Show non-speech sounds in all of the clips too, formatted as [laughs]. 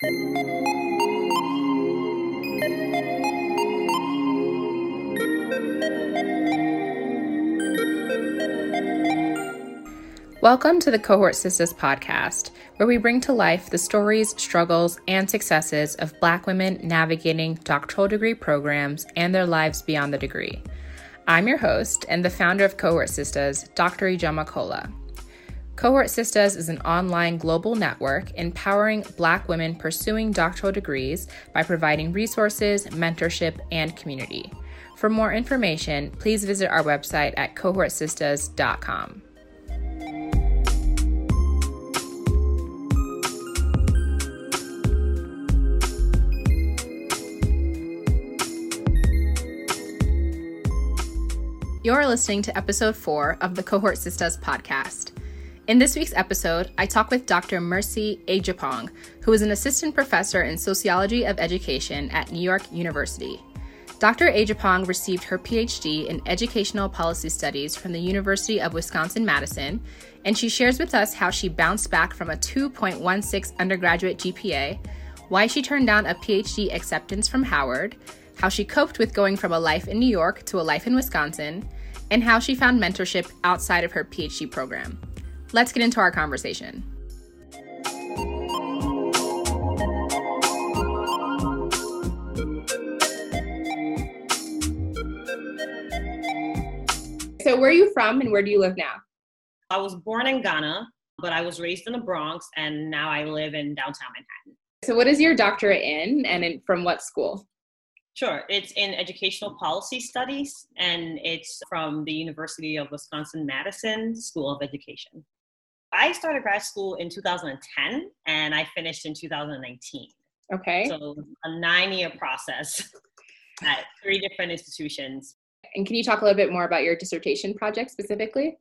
Welcome to the Cohort Sistas podcast, where we bring to life the stories, struggles, and successes of Black women navigating doctoral degree programs and their lives beyond the degree. I'm your host and the founder of Cohort Sistas, Dr. Ijeoma Kola. Cohort Sistas is an online global network empowering Black women pursuing doctoral degrees by providing resources, mentorship, and community. For more information, please visit our website at cohortsistas.com. You're listening to episode four of the Cohort Sistas podcast. In this week's episode, I talk with Dr. Mercy Agyepong, who is an assistant professor in sociology of education at New York University. Dr. Agyepong received her PhD in educational policy studies from the University of Wisconsin Madison, and she shares with us how she bounced back from a 2.16 undergraduate GPA, why she turned down a PhD acceptance from Howard, how she coped with going from a life in New York to a life in Wisconsin, and how she found mentorship outside of her PhD program. Let's get into our conversation. So, where are you from and where do you live now? I was born in Ghana, but I was raised in the Bronx and now I live in downtown Manhattan. So, what is your doctorate in and in, from what school? Sure. It's in educational policy studies and it's from the University of Wisconsin Madison School of Education. I started grad school in 2010 and I finished in 2019. Okay. So a nine year process [laughs] at three different institutions. And can you talk a little bit more about your dissertation project specifically?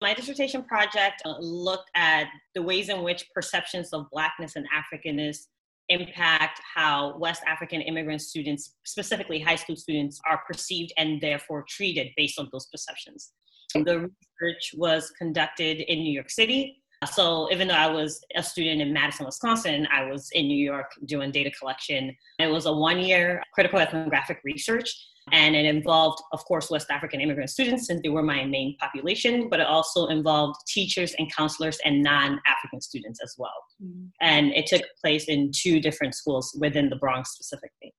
My dissertation project uh, looked at the ways in which perceptions of Blackness and Africanness impact how West African immigrant students, specifically high school students, are perceived and therefore treated based on those perceptions. The research was conducted in New York City. So even though I was a student in Madison, Wisconsin, I was in New York doing data collection. It was a one-year critical ethnographic research and it involved, of course, West African immigrant students since they were my main population, but it also involved teachers and counselors and non African students as well. Mm-hmm. And it took place in two different schools within the Bronx specifically.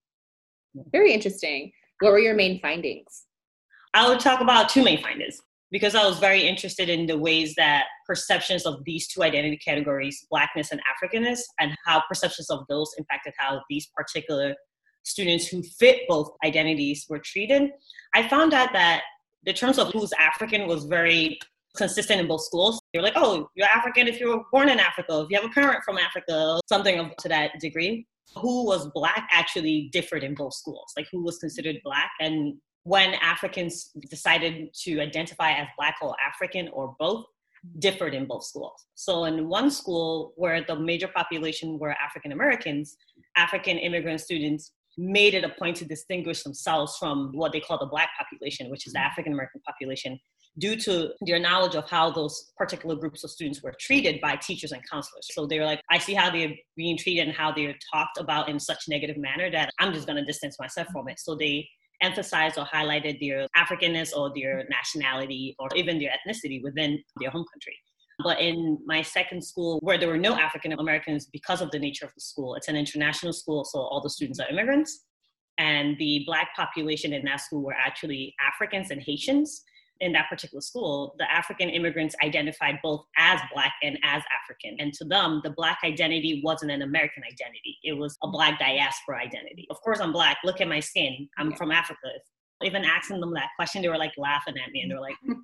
Very interesting. What were your main findings? I would talk about two main findings because I was very interested in the ways that perceptions of these two identity categories, Blackness and Africanness, and how perceptions of those impacted how these particular students who fit both identities were treated, I found out that the terms of who's African was very consistent in both schools. You're like, oh, you're African if you were born in Africa, if you have a parent from Africa, something to that degree. Who was black actually differed in both schools, like who was considered black. And when Africans decided to identify as black or African or both, differed in both schools. So in one school where the major population were African Americans, African immigrant students made it a point to distinguish themselves from what they call the black population, which is the. African American population, due to their knowledge of how those particular groups of students were treated by teachers and counselors. So they were like, I see how they're being treated and how they're talked about in such negative manner that I'm just going to distance myself from it. So they emphasized or highlighted their Africanness or their nationality or even their ethnicity within their home country. But in my second school, where there were no African Americans because of the nature of the school, it's an international school, so all the students are immigrants. And the Black population in that school were actually Africans and Haitians. In that particular school, the African immigrants identified both as Black and as African. And to them, the Black identity wasn't an American identity, it was a Black diaspora identity. Of course, I'm Black. Look at my skin. I'm from Africa. Even asking them that question, they were like laughing at me and they were like, [laughs]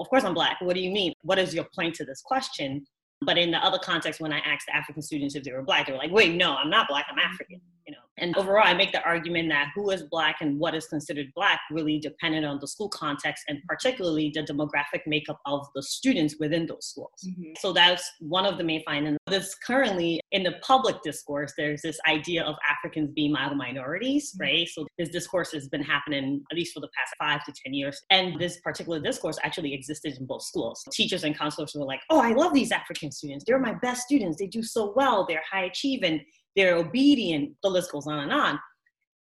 of course I'm black. What do you mean? What is your point to this question? But in the other context, when I asked African students if they were black, they were like, wait, no, I'm not black, I'm African you know and overall i make the argument that who is black and what is considered black really depended on the school context and particularly the demographic makeup of the students within those schools. Mm-hmm. so that's one of the main findings. That's currently in the public discourse there's this idea of africans being mild minorities mm-hmm. right? So this discourse has been happening at least for the past five to ten years. And this particular discourse actually existed in both schools. Teachers and counselors were like oh i love these african students. They're my best students. They do so well. They're high achieving they're obedient. The list goes on and on.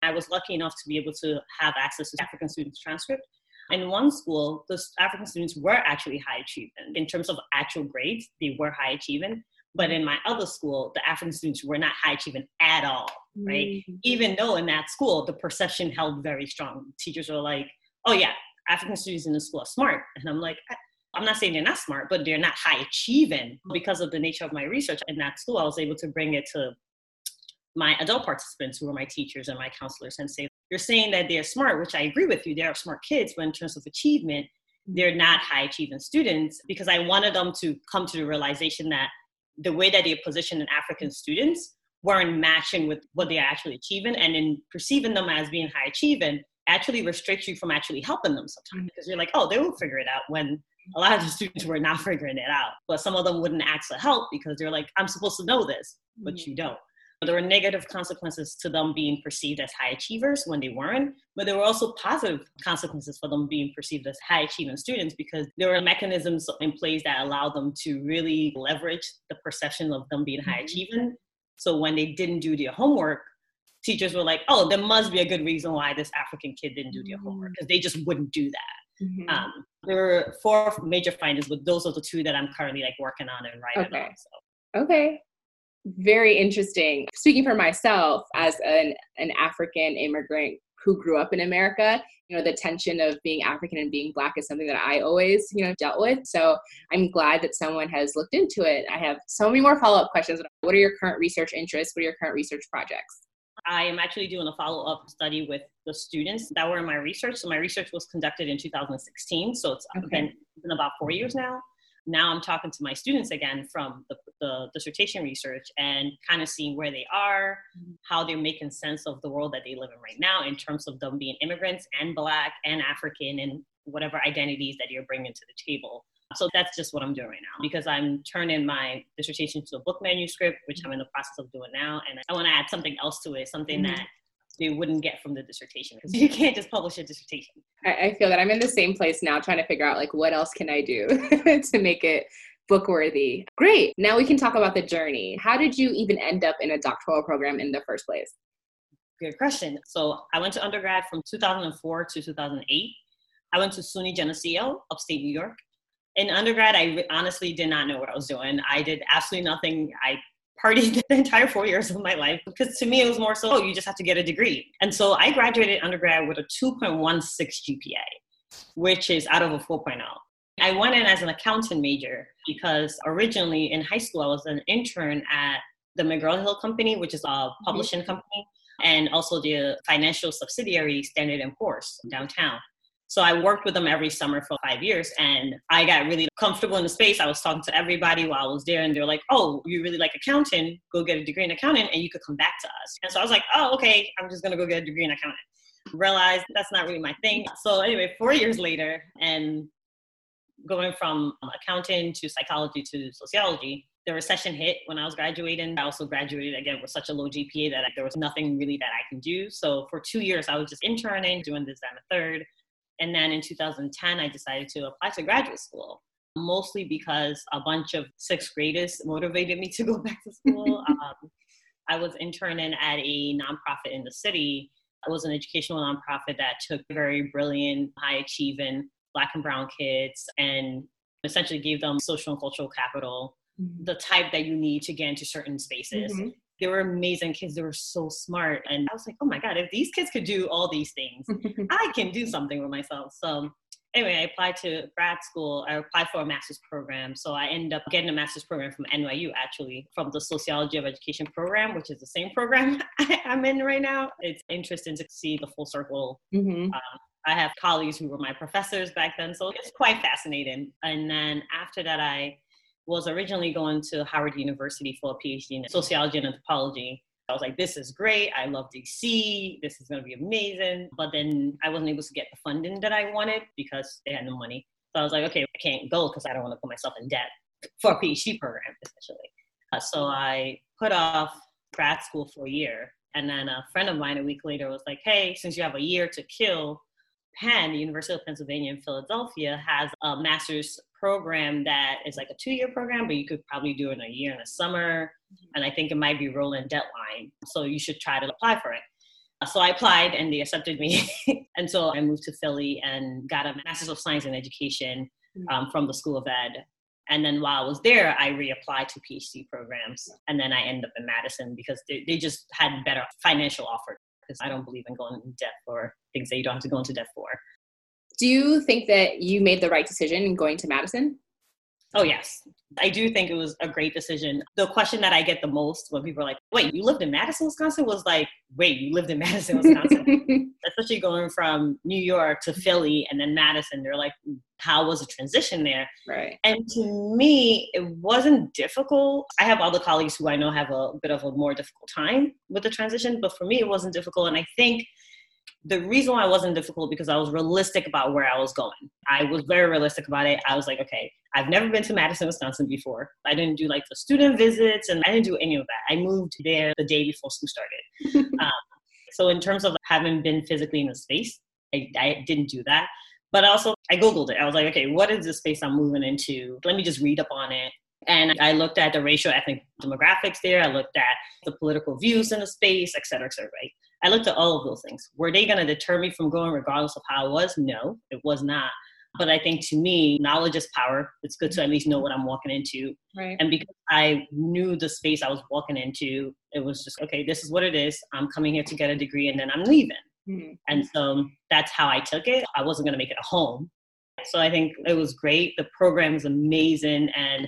I was lucky enough to be able to have access to African students' transcript. In one school, the African students were actually high achieving. In terms of actual grades, they were high achieving. But in my other school, the African students were not high achieving at all, right? Mm-hmm. Even though in that school, the perception held very strong. Teachers were like, oh, yeah, African students in the school are smart. And I'm like, I'm not saying they're not smart, but they're not high achieving because of the nature of my research in that school. I was able to bring it to my adult participants who were my teachers and my counselors and say, You're saying that they're smart, which I agree with you, they are smart kids, but in terms of achievement, they're not high achieving students because I wanted them to come to the realization that the way that they position in African students weren't matching with what they're actually achieving. And in perceiving them as being high achieving, actually restricts you from actually helping them sometimes because you're like, oh, they will figure it out when a lot of the students were not figuring it out. But some of them wouldn't ask for help because they're like, I'm supposed to know this, but mm-hmm. you don't. There were negative consequences to them being perceived as high achievers when they weren't, but there were also positive consequences for them being perceived as high achieving students because there were mechanisms in place that allowed them to really leverage the perception of them being high mm-hmm. achieving. So when they didn't do their homework, teachers were like, oh, there must be a good reason why this African kid didn't do their homework because they just wouldn't do that. Mm-hmm. Um, there were four major findings, but those are the two that I'm currently like working on and writing okay. on. So. Okay very interesting. Speaking for myself as an, an African immigrant who grew up in America, you know, the tension of being African and being black is something that I always, you know, dealt with. So I'm glad that someone has looked into it. I have so many more follow-up questions. What are your current research interests? What are your current research projects? I am actually doing a follow-up study with the students that were in my research. So my research was conducted in 2016. So it's okay. been, been about four years now now I'm talking to my students again from the, the dissertation research and kind of seeing where they are, mm-hmm. how they're making sense of the world that they live in right now in terms of them being immigrants and Black and African and whatever identities that you're bringing to the table. So that's just what I'm doing right now because I'm turning my dissertation to a book manuscript, which I'm in the process of doing now. And I want to add something else to it, something mm-hmm. that they wouldn't get from the dissertation because [laughs] you can't just publish a dissertation. I, I, feel that I'm in the same place now trying to figure out like what else can I do [laughs] to make it book worthy. Great. Now we can talk about the journey. How did you even end up in a doctoral program in the first place? Good question. So I went to undergrad from 2004 to 2008. I went to SUNY Geneseo, upstate New York. In undergrad, I honestly did not know what I was doing. I did absolutely nothing. I partied [laughs] the entire four years of my life because to me it was more so, oh, you just have to get a degree. And so I graduated undergrad with a 2.16 GPA, which is out of a 4.0. I went in as an accountant major because originally in high school I was an intern at the McGraw Hill Company, which is a mm-hmm. publishing mm-hmm. company, and also the financial subsidiary Standard & Poor's downtown. So I worked with them every summer for five years and I got really comfortable in the space. I was talking to everybody while I was there and they're like, oh, you really like accounting? Go get a degree in accounting and you could come back to us. And so I was like, oh, okay, I'm just gonna go get a degree in accounting. Realized that's not really my thing. So anyway, four years later and going from accounting to psychology to sociology, the recession hit when I was graduating. I also graduated again with such a low GPA that there was nothing really that I can do. So for two years, I was just interning, doing this, and a third. And then in 2010, I decided to apply to graduate school, mostly because a bunch of sixth graders motivated me to go [laughs] back to school. [laughs] um, I was interning at a nonprofit in the city. It was an educational nonprofit that took very brilliant, high achieving Black and Brown kids and essentially gave them social and cultural capital, mm-hmm. the type that you need to get into certain spaces. Mm-hmm they were amazing kids. They were so smart. And I was like, oh my God, if these kids could do all these things, [laughs] I can do something with myself. So anyway, I applied to grad school. I applied for a master's program. So I ended up getting a master's program from NYU, actually, from the Sociology of Education program, which is the same program [laughs] I'm in right now. It's interesting to see the full circle. Mm-hmm. Um, I have colleagues who were my professors back then. So it's quite fascinating. And then after that, I was originally going to Howard University for a PhD in sociology and anthropology. I was like, this is great. I love DC. This is going to be amazing. But then I wasn't able to get the funding that I wanted because they had no money. So I was like, okay, I can't go because I don't want to put myself in debt for a PhD program, essentially. Uh, so I put off grad school for a year. And then a friend of mine a week later was like, hey, since you have a year to kill, Penn, the University of Pennsylvania in Philadelphia, has a master's program that is like a two year program, but you could probably do it in a year in the summer. Mm-hmm. And I think it might be rolling deadline. So you should try to apply for it. So I applied and they accepted me. [laughs] and so I moved to Philly and got a Master's of Science in Education mm-hmm. um, from the School of Ed. And then while I was there, I reapplied to PhD programs. And then I ended up in Madison because they, they just had better financial offer because I don't believe in going in debt for things that you don't have to go into debt for. Do you think that you made the right decision in going to Madison? Oh, yes. I do think it was a great decision. The question that I get the most when people are like, wait, you lived in Madison, Wisconsin was like, wait, you lived in Madison, Wisconsin? [laughs] Especially going from New York to mm-hmm. Philly and then Madison, they're like, mm, how was the transition there? Right. And to me, it wasn't difficult. I have other colleagues who I know have a bit of a more difficult time with the transition, but for me, it wasn't difficult. And I think the reason why it wasn't difficult because I was realistic about where I was going. I was very realistic about it. I was like, okay, I've never been to Madison, Wisconsin before. I didn't do like the student visits and I didn't do any of that. I moved there the day before school started. [laughs] um, so in terms of having been physically in the space, I, I didn't do that. But also, I Googled it. I was like, okay, what is the space I'm moving into? Let me just read up on it. And I looked at the racial ethnic demographics there. I looked at the political views in the space, et cetera, et cetera, right? I looked at all of those things. Were they going to deter me from going regardless of how it was? No, it was not. But I think to me, knowledge is power. It's good to at least know what I'm walking into. Right. And because I knew the space I was walking into, it was just, okay, this is what it is. I'm coming here to get a degree and then I'm leaving. Mm-hmm. And so that's how I took it. I wasn't going to make it a home. So I think it was great. The program is amazing. And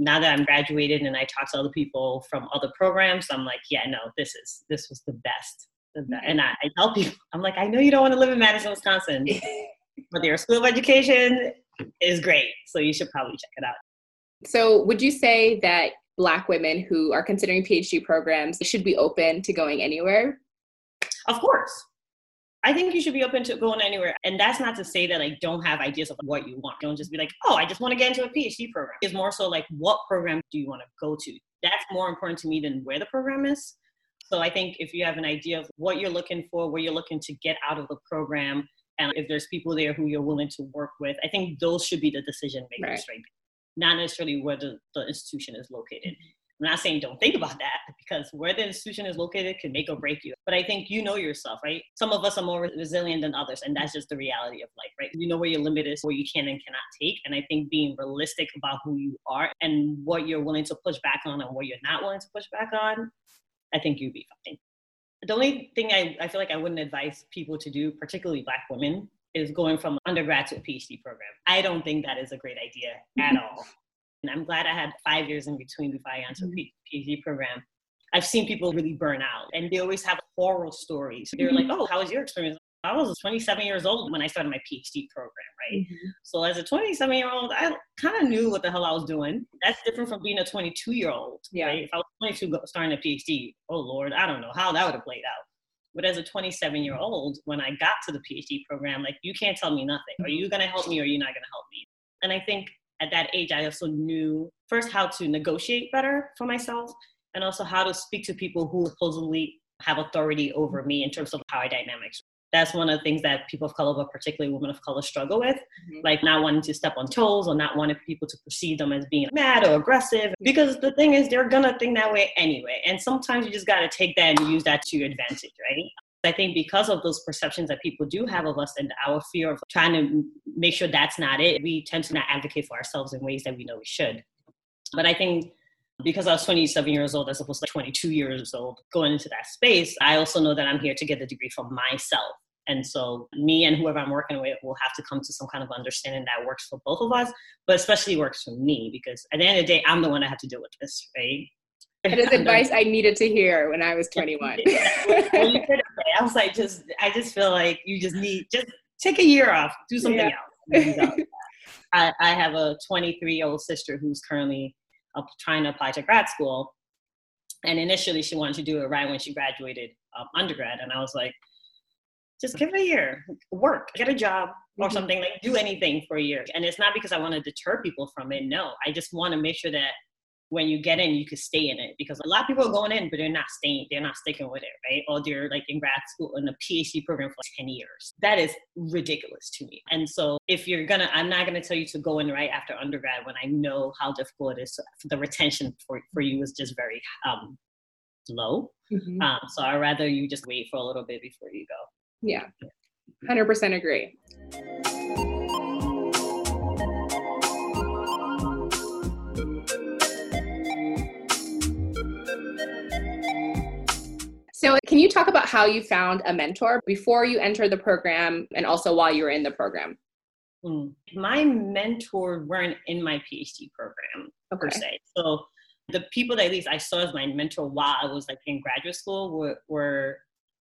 now that I'm graduated and I talk to other people from other programs, I'm like, yeah, no, this is this was the best. The best. And I, I tell people, I'm like, I know you don't want to live in Madison, Wisconsin, [laughs] but your school of education is great. So you should probably check it out. So would you say that black women who are considering PhD programs should be open to going anywhere? Of course. I think you should be open to going anywhere. And that's not to say that I don't have ideas of what you want. Don't just be like, oh, I just want to get into a PhD program. It's more so like, what program do you want to go to? That's more important to me than where the program is. So I think if you have an idea of what you're looking for, where you're looking to get out of the program, and if there's people there who you're willing to work with, I think those should be the decision makers, right? right? Not necessarily where the, the institution is located. I'm not saying don't think about that because where the institution is located can make or break you. But I think you know yourself, right? Some of us are more resilient than others, and that's just the reality of life, right? You know where your limit is, where you can and cannot take. And I think being realistic about who you are and what you're willing to push back on and what you're not willing to push back on, I think you'd be fine. The only thing I, I feel like I wouldn't advise people to do, particularly Black women, is going from undergrad to a PhD program. I don't think that is a great idea at [laughs] all. And I'm glad I had five years in between before I entered mm-hmm. a PhD program. I've seen people really burn out and they always have horror stories. They're like, mm-hmm. oh, how was your experience? I was 27 years old when I started my PhD program, right? Mm-hmm. So as a 27 year old, I kind of knew what the hell I was doing. That's different from being a 22 year old, yeah. right? If I was 22 starting a PhD, oh Lord, I don't know how that would have played out. But as a 27 year old, when I got to the PhD program, like you can't tell me nothing. Are you going to help me or are you not going to help me? And I think at that age, I also knew first how to negotiate better for myself and also how to speak to people who supposedly have authority over me in terms of power dynamics. That's one of the things that people of color, but particularly women of color, struggle with. Mm-hmm. Like not wanting to step on toes or not wanting people to perceive them as being mad or aggressive. Because the thing is, they're gonna think that way anyway. And sometimes you just gotta take that and use that to your advantage, right? I think because of those perceptions that people do have of us and our fear of trying to make sure that's not it, we tend to not advocate for ourselves in ways that we know we should. But I think because I was 27 years old as opposed to 22 years old going into that space, I also know that I'm here to get the degree for myself. And so, me and whoever I'm working with will have to come to some kind of understanding that works for both of us, but especially works for me because at the end of the day, I'm the one that have to deal with this, right? That is advice I needed to hear when I was 21. I was like, just, I just feel like you just need, just take a year off, do something yeah. else. I, I have a 23 year old sister who's currently trying to apply to grad school. And initially, she wanted to do it right when she graduated um, undergrad. And I was like, just give it a year, work, get a job or mm-hmm. something, like do anything for a year. And it's not because I want to deter people from it. No, I just want to make sure that when you get in, you could stay in it because a lot of people are going in, but they're not staying, they're not sticking with it, right? Or they're like in grad school in a PhD program for 10 years. That is ridiculous to me. And so if you're gonna, I'm not gonna tell you to go in right after undergrad when I know how difficult it is. So the retention for, for you is just very um, low. Mm-hmm. Um, so I'd rather you just wait for a little bit before you go. Yeah, 100% agree. So, can you talk about how you found a mentor before you entered the program and also while you were in the program? Mm. My mentor weren't in my PhD program okay. per se. So, the people that at least I saw as my mentor while I was like in graduate school were, were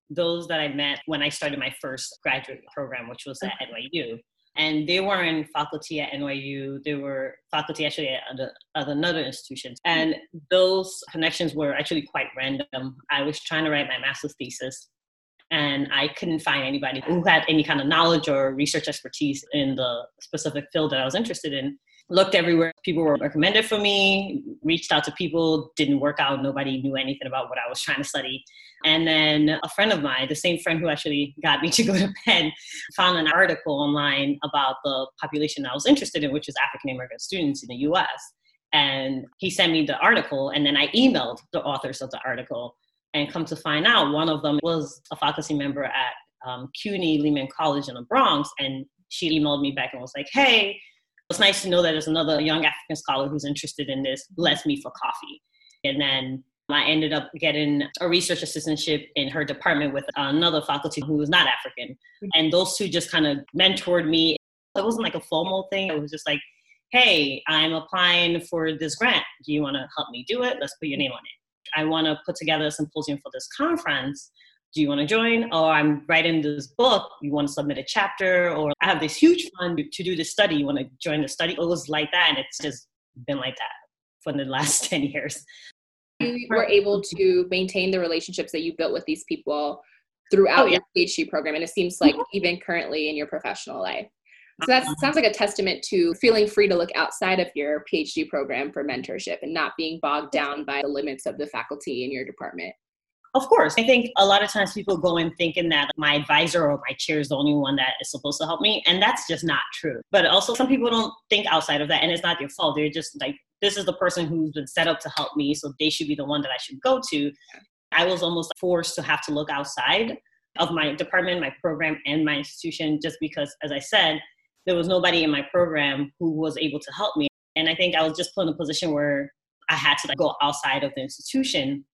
those that I met when I started my first graduate program, which was at NYU and they were in faculty at NYU. They were faculty actually at, other, at another institution. And those connections were actually quite random. I was trying to write my master's thesis and I couldn't find anybody who had any kind of knowledge or research expertise in the specific field that I was interested in. Looked everywhere. People were recommended for me, reached out to people, didn't work out. Nobody knew anything about what I was trying to study. And then a friend of mine, the same friend who actually got me [laughs] to go to Penn, found an article online about the population I was interested in, which is African American students in the US. And he sent me the article, and then I emailed the authors of the article. And come to find out, one of them was a faculty member at um, CUNY Lehman College in the Bronx. And she emailed me back and was like, hey, it's nice to know that there's another young African scholar who's interested in this. Let's meet for coffee. And then I ended up getting a research assistantship in her department with another faculty who was not African. Mm-hmm. And those two just kind of mentored me. It wasn't like a formal thing. It was just like, hey, I'm applying for this grant. Do you want to help me do it? Let's put your name on it. I want to put together a symposium for this conference. Do you want to join? Or I'm writing this book. You want to submit a chapter? Or I have this huge fund to do this study. You want to join the study? It was like that. And it's just been like that for the [laughs] last 10 years you were able to maintain the relationships that you built with these people throughout oh, yeah. your PhD program. And it seems like mm-hmm. even currently in your professional life. So that uh-huh. sounds like a testament to feeling free to look outside of your PhD program for mentorship and not being bogged down by the limits of the faculty in your department. Of course. I think a lot of times people go in thinking that my advisor or my chair is the only one that is supposed to help me. And that's just not true. But also, some people don't think outside of that. And it's not their fault. They're just like, this is the person who's been set up to help me. So they should be the one that I should go to. I was almost forced to have to look outside of my department, my program, and my institution just because, as I said, there was nobody in my program who was able to help me. And I think I was just put in a position where I had to like, go outside of the institution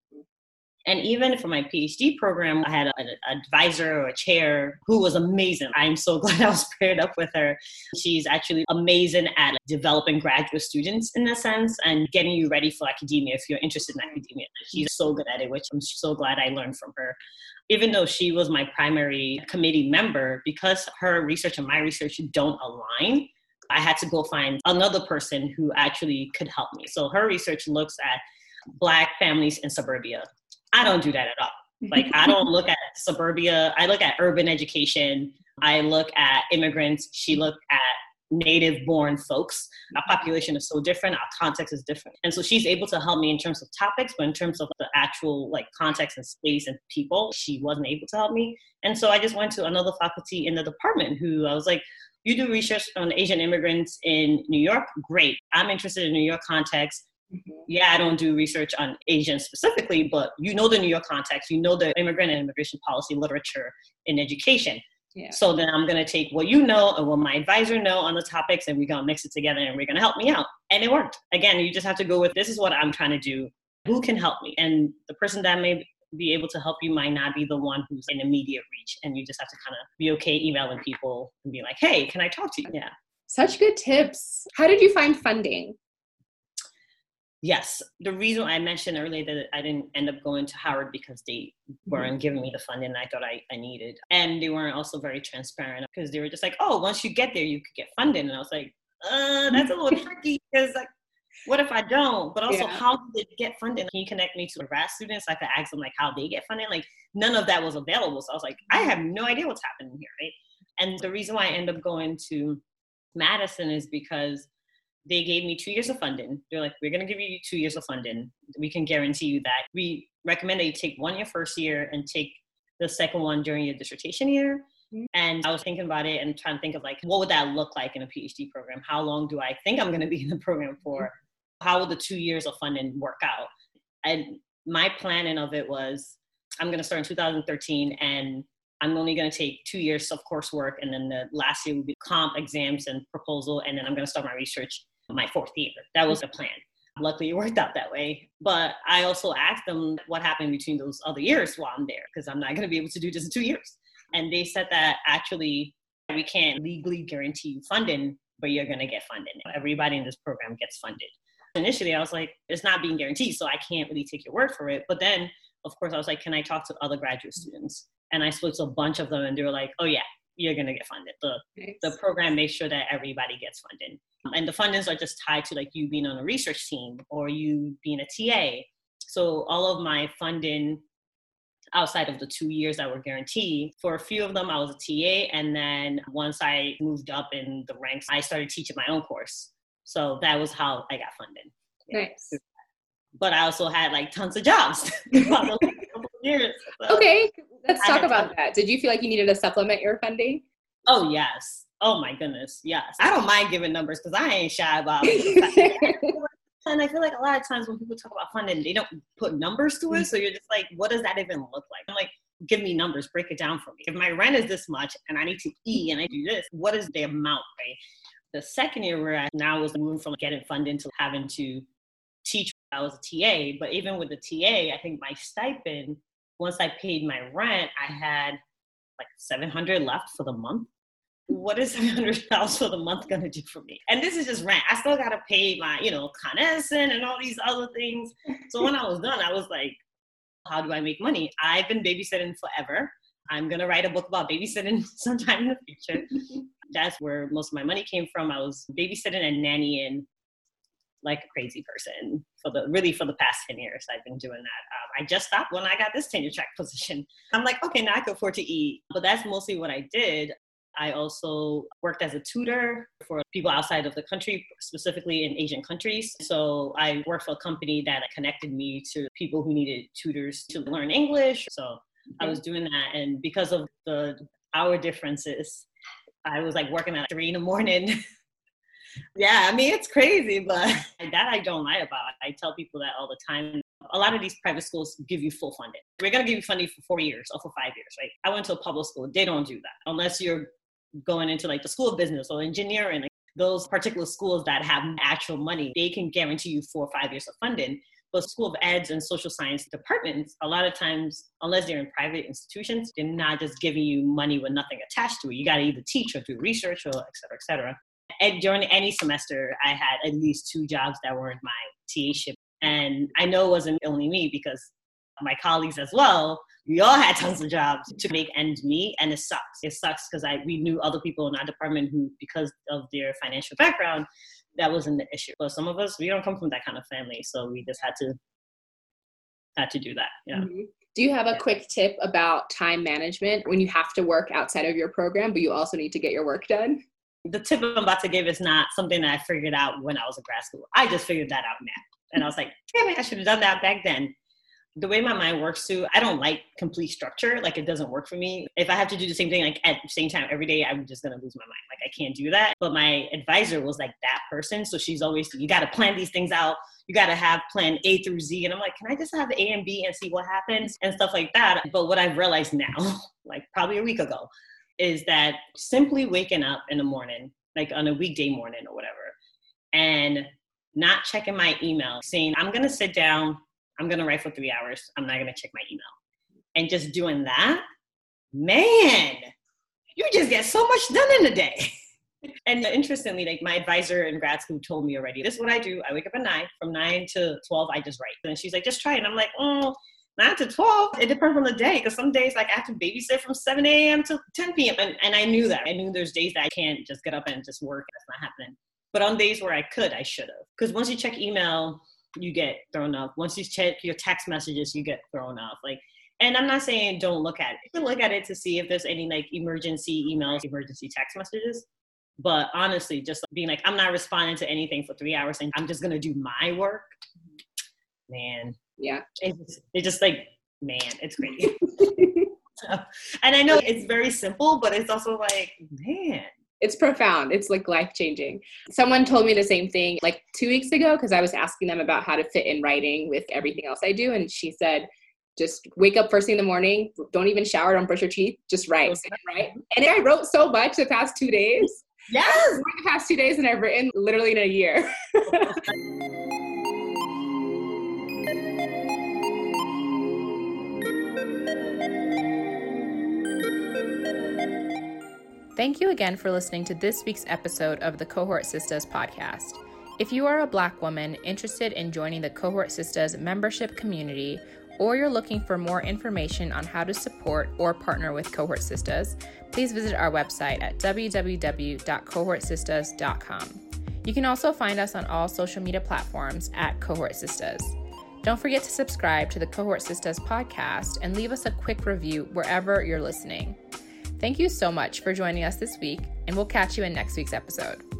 and even for my PhD program, I had an advisor or a chair who was amazing. I'm so [laughs] glad I was paired up with her. She's actually amazing at developing graduate students in a sense and getting you ready for academia if you're interested in academia. She's so good at it, which I'm so glad I learned from her. Even though she was my primary committee member, because her research and my research don't align, I had to go find another person who actually could help me. So her research looks at Black families in suburbia I don't do that at all. Like I don't look at suburbia. I look at urban education. I look at immigrants. She looked at native born folks. Our population is so different. Our context is different. And so she's able to help me in terms of topics, but in terms of the actual like context and space and people, she wasn't able to help me. And so I just went to another faculty in the department who I was like, you do research on Asian immigrants in New York? Great. I'm interested in New York context. Mm-hmm. Yeah, I don't do research on Asians specifically, but you know the New York context, you know the immigrant and immigration policy literature in education. Yeah. So then I'm going to take what you know and what my advisor know on the topics and we're going to mix it together and we're going to help me out. And it worked. Again, you just have to go with this is what I'm trying to do. Who can help me? And the person that may be able to help you might not be the one who's in immediate reach. And you just have to kind of be okay emailing people and be like, hey, can I talk to you? Yeah. Such good tips. How did you find funding? Yes, the reason I mentioned earlier that I didn't end up going to Howard because they weren't mm-hmm. giving me the funding I thought I, I needed. And they weren't also very transparent because they were just like, oh, once you get there, you could get funding. And I was like, uh, that's a little tricky because like, what if I don't? But also, yeah. how did they get funding? Can you connect me to the grad students? I could ask them like how they get funding. Like none of that was available. So I was like, I have no idea what's happening here, right? And the reason why I end up going to Madison is because they gave me two years of funding. They're like, we're going to give you two years of funding. We can guarantee you that. We recommend that you take one your first year and take the second one during your dissertation year. Mm-hmm. And I was thinking about it and trying to think of like, what would that look like in a PhD program? How long do I think I'm going to be in the program for? Mm-hmm. How will the two years of funding work out? And my planning of it was, I'm going to start in 2013 and I'm only going to take two years of coursework, and then the last year will be comp exams and proposal, and then I'm going to start my research my fourth year. That was the plan. Luckily, it worked out that way. But I also asked them what happened between those other years while I'm there, because I'm not going to be able to do this in two years. And they said that actually we can't legally guarantee you funding, but you're going to get funding. Everybody in this program gets funded. Initially, I was like, it's not being guaranteed, so I can't really take your word for it. But then, of course, I was like, can I talk to other graduate students? And I spoke to a bunch of them, and they were like, oh, yeah, you're going to get funded. The, nice. the program makes sure that everybody gets funded. And the fundings are just tied to like you being on a research team or you being a TA. So all of my funding outside of the two years that were guaranteed. For a few of them, I was a TA. And then once I moved up in the ranks, I started teaching my own course. So that was how I got funding. Nice. But I also had like tons of jobs [laughs] years. So okay, let's talk about that. Did you feel like you needed to supplement your funding? Oh, yes. Oh, my goodness. Yes. I don't mind giving numbers because I ain't shy about it. [laughs] And I feel like a lot of times when people talk about funding, they don't put numbers to it. So you're just like, what does that even look like? I'm like, give me numbers, break it down for me. If my rent is this much and I need to eat and I do this, what is the amount, right? The second year where I now was moving from getting funding to having to teach, I was a TA. But even with the TA, I think my stipend, once I paid my rent, I had like 700 left for the month what is [laughs] $700 for the month to do for me? And this is just rent. I still got to pay my, you know, Con and all these other things. So when I was done, I was like, how do I make money? I've been babysitting forever. I'm to write a book about babysitting [laughs] sometime in the future. That's where most of my money came from. I was babysitting and nannying like a crazy person for the really for the past 10 years i've been doing that um, i just stopped when i got this tenure track position i'm like okay now i can afford to eat but that's mostly what i did I also worked as a tutor for people outside of the country, specifically in Asian countries. So I worked for a company that connected me to people who needed tutors to learn English. So I was doing that. And because of the hour differences, I was like working at three in the morning. [laughs] yeah, I mean, it's crazy, but [laughs] that I don't lie about. I tell people that all the time. A lot of these private schools give you full funding. We're going to give you funding for four years or for five years, right? I went to a public school. They don't do that unless you're going into like the school of business or engineering, like those particular schools that have actual money, they can guarantee you four or five years of funding. But school of eds and social science departments, a lot of times, unless they're in private institutions, they're not just giving you money with nothing attached to it. You got to either teach or do research or et cetera, et cetera. And during any semester, I had at least two jobs that weren't my TA ship. And I know it wasn't only me because my colleagues as well we all had [laughs] tons of jobs to make ends meet and it sucks. It sucks because i we knew other people in our department who because of their financial background that wasn't the issue. But some of us we don't come from that kind of family so we just had to had to do that yeah. Mm-hmm. do you have a quick tip about time management when you have to work outside of your program but you also need to get your work done? The tip i'm about to give is not something that i figured out when i was in grad school. I just figured that out now. And i was like damn it i should have done that back then the way my mind works too, I don't like complete structure. Like it doesn't work for me. If I have to do the same thing like at the same time every day, I'm just gonna lose my mind. Like I can't do that. But my advisor was like that person. So she's always you gotta plan these things out. You gotta have plan A through Z. And I'm like, can I just have A and B and see what happens and stuff like that? But what I've realized now, [laughs] like probably a week ago, is that simply waking up in the morning, like on a weekday morning or whatever, and not checking my email, saying, I'm gonna sit down I'm to write for three hours. I'm not to check my email. And just doing that, man, you just get so much done in a day. [laughs] and interestingly, like my advisor in grad school told me already, this is what I do. I wake up at nine, from nine to 12, I just write. And she's like, just try it. And I'm like, oh, nine to 12, it depends on the day. Because some days, like I have to babysit from 7 a.m. to 10 p.m. And, and I knew that. I knew there's days that I can't just get up and just work. That's not happening. But on days where I could, I should have. Because once you check email, you get thrown off. Once you check your text messages, you get thrown off. Like, and I'm not saying don't look at it. You can look at it to see if there's any like emergency emails, emergency text messages. But honestly, just being like, I'm not responding to anything for three hours and I'm just gonna do my work. Man. Yeah. It's just, it's just like, man, it's crazy. [laughs] [laughs] and I know it's very simple, but it's also like, man. It's profound. It's like life changing. Someone told me the same thing like two weeks ago because I was asking them about how to fit in writing with everything else I do. And she said, just wake up first thing in the morning, don't even shower, don't brush your teeth, just write, okay. right? And I wrote so much the past two days. Yes. the past two days, and I've written literally in a year. [laughs] Thank you again for listening to this week's episode of the Cohort Sistas podcast. If you are a Black woman interested in joining the Cohort Sistas membership community, or you're looking for more information on how to support or partner with Cohort Sistas, please visit our website at www.cohortsistas.com. You can also find us on all social media platforms at Cohort Sistas. Don't forget to subscribe to the Cohort Sistas podcast and leave us a quick review wherever you're listening. Thank you so much for joining us this week, and we'll catch you in next week's episode.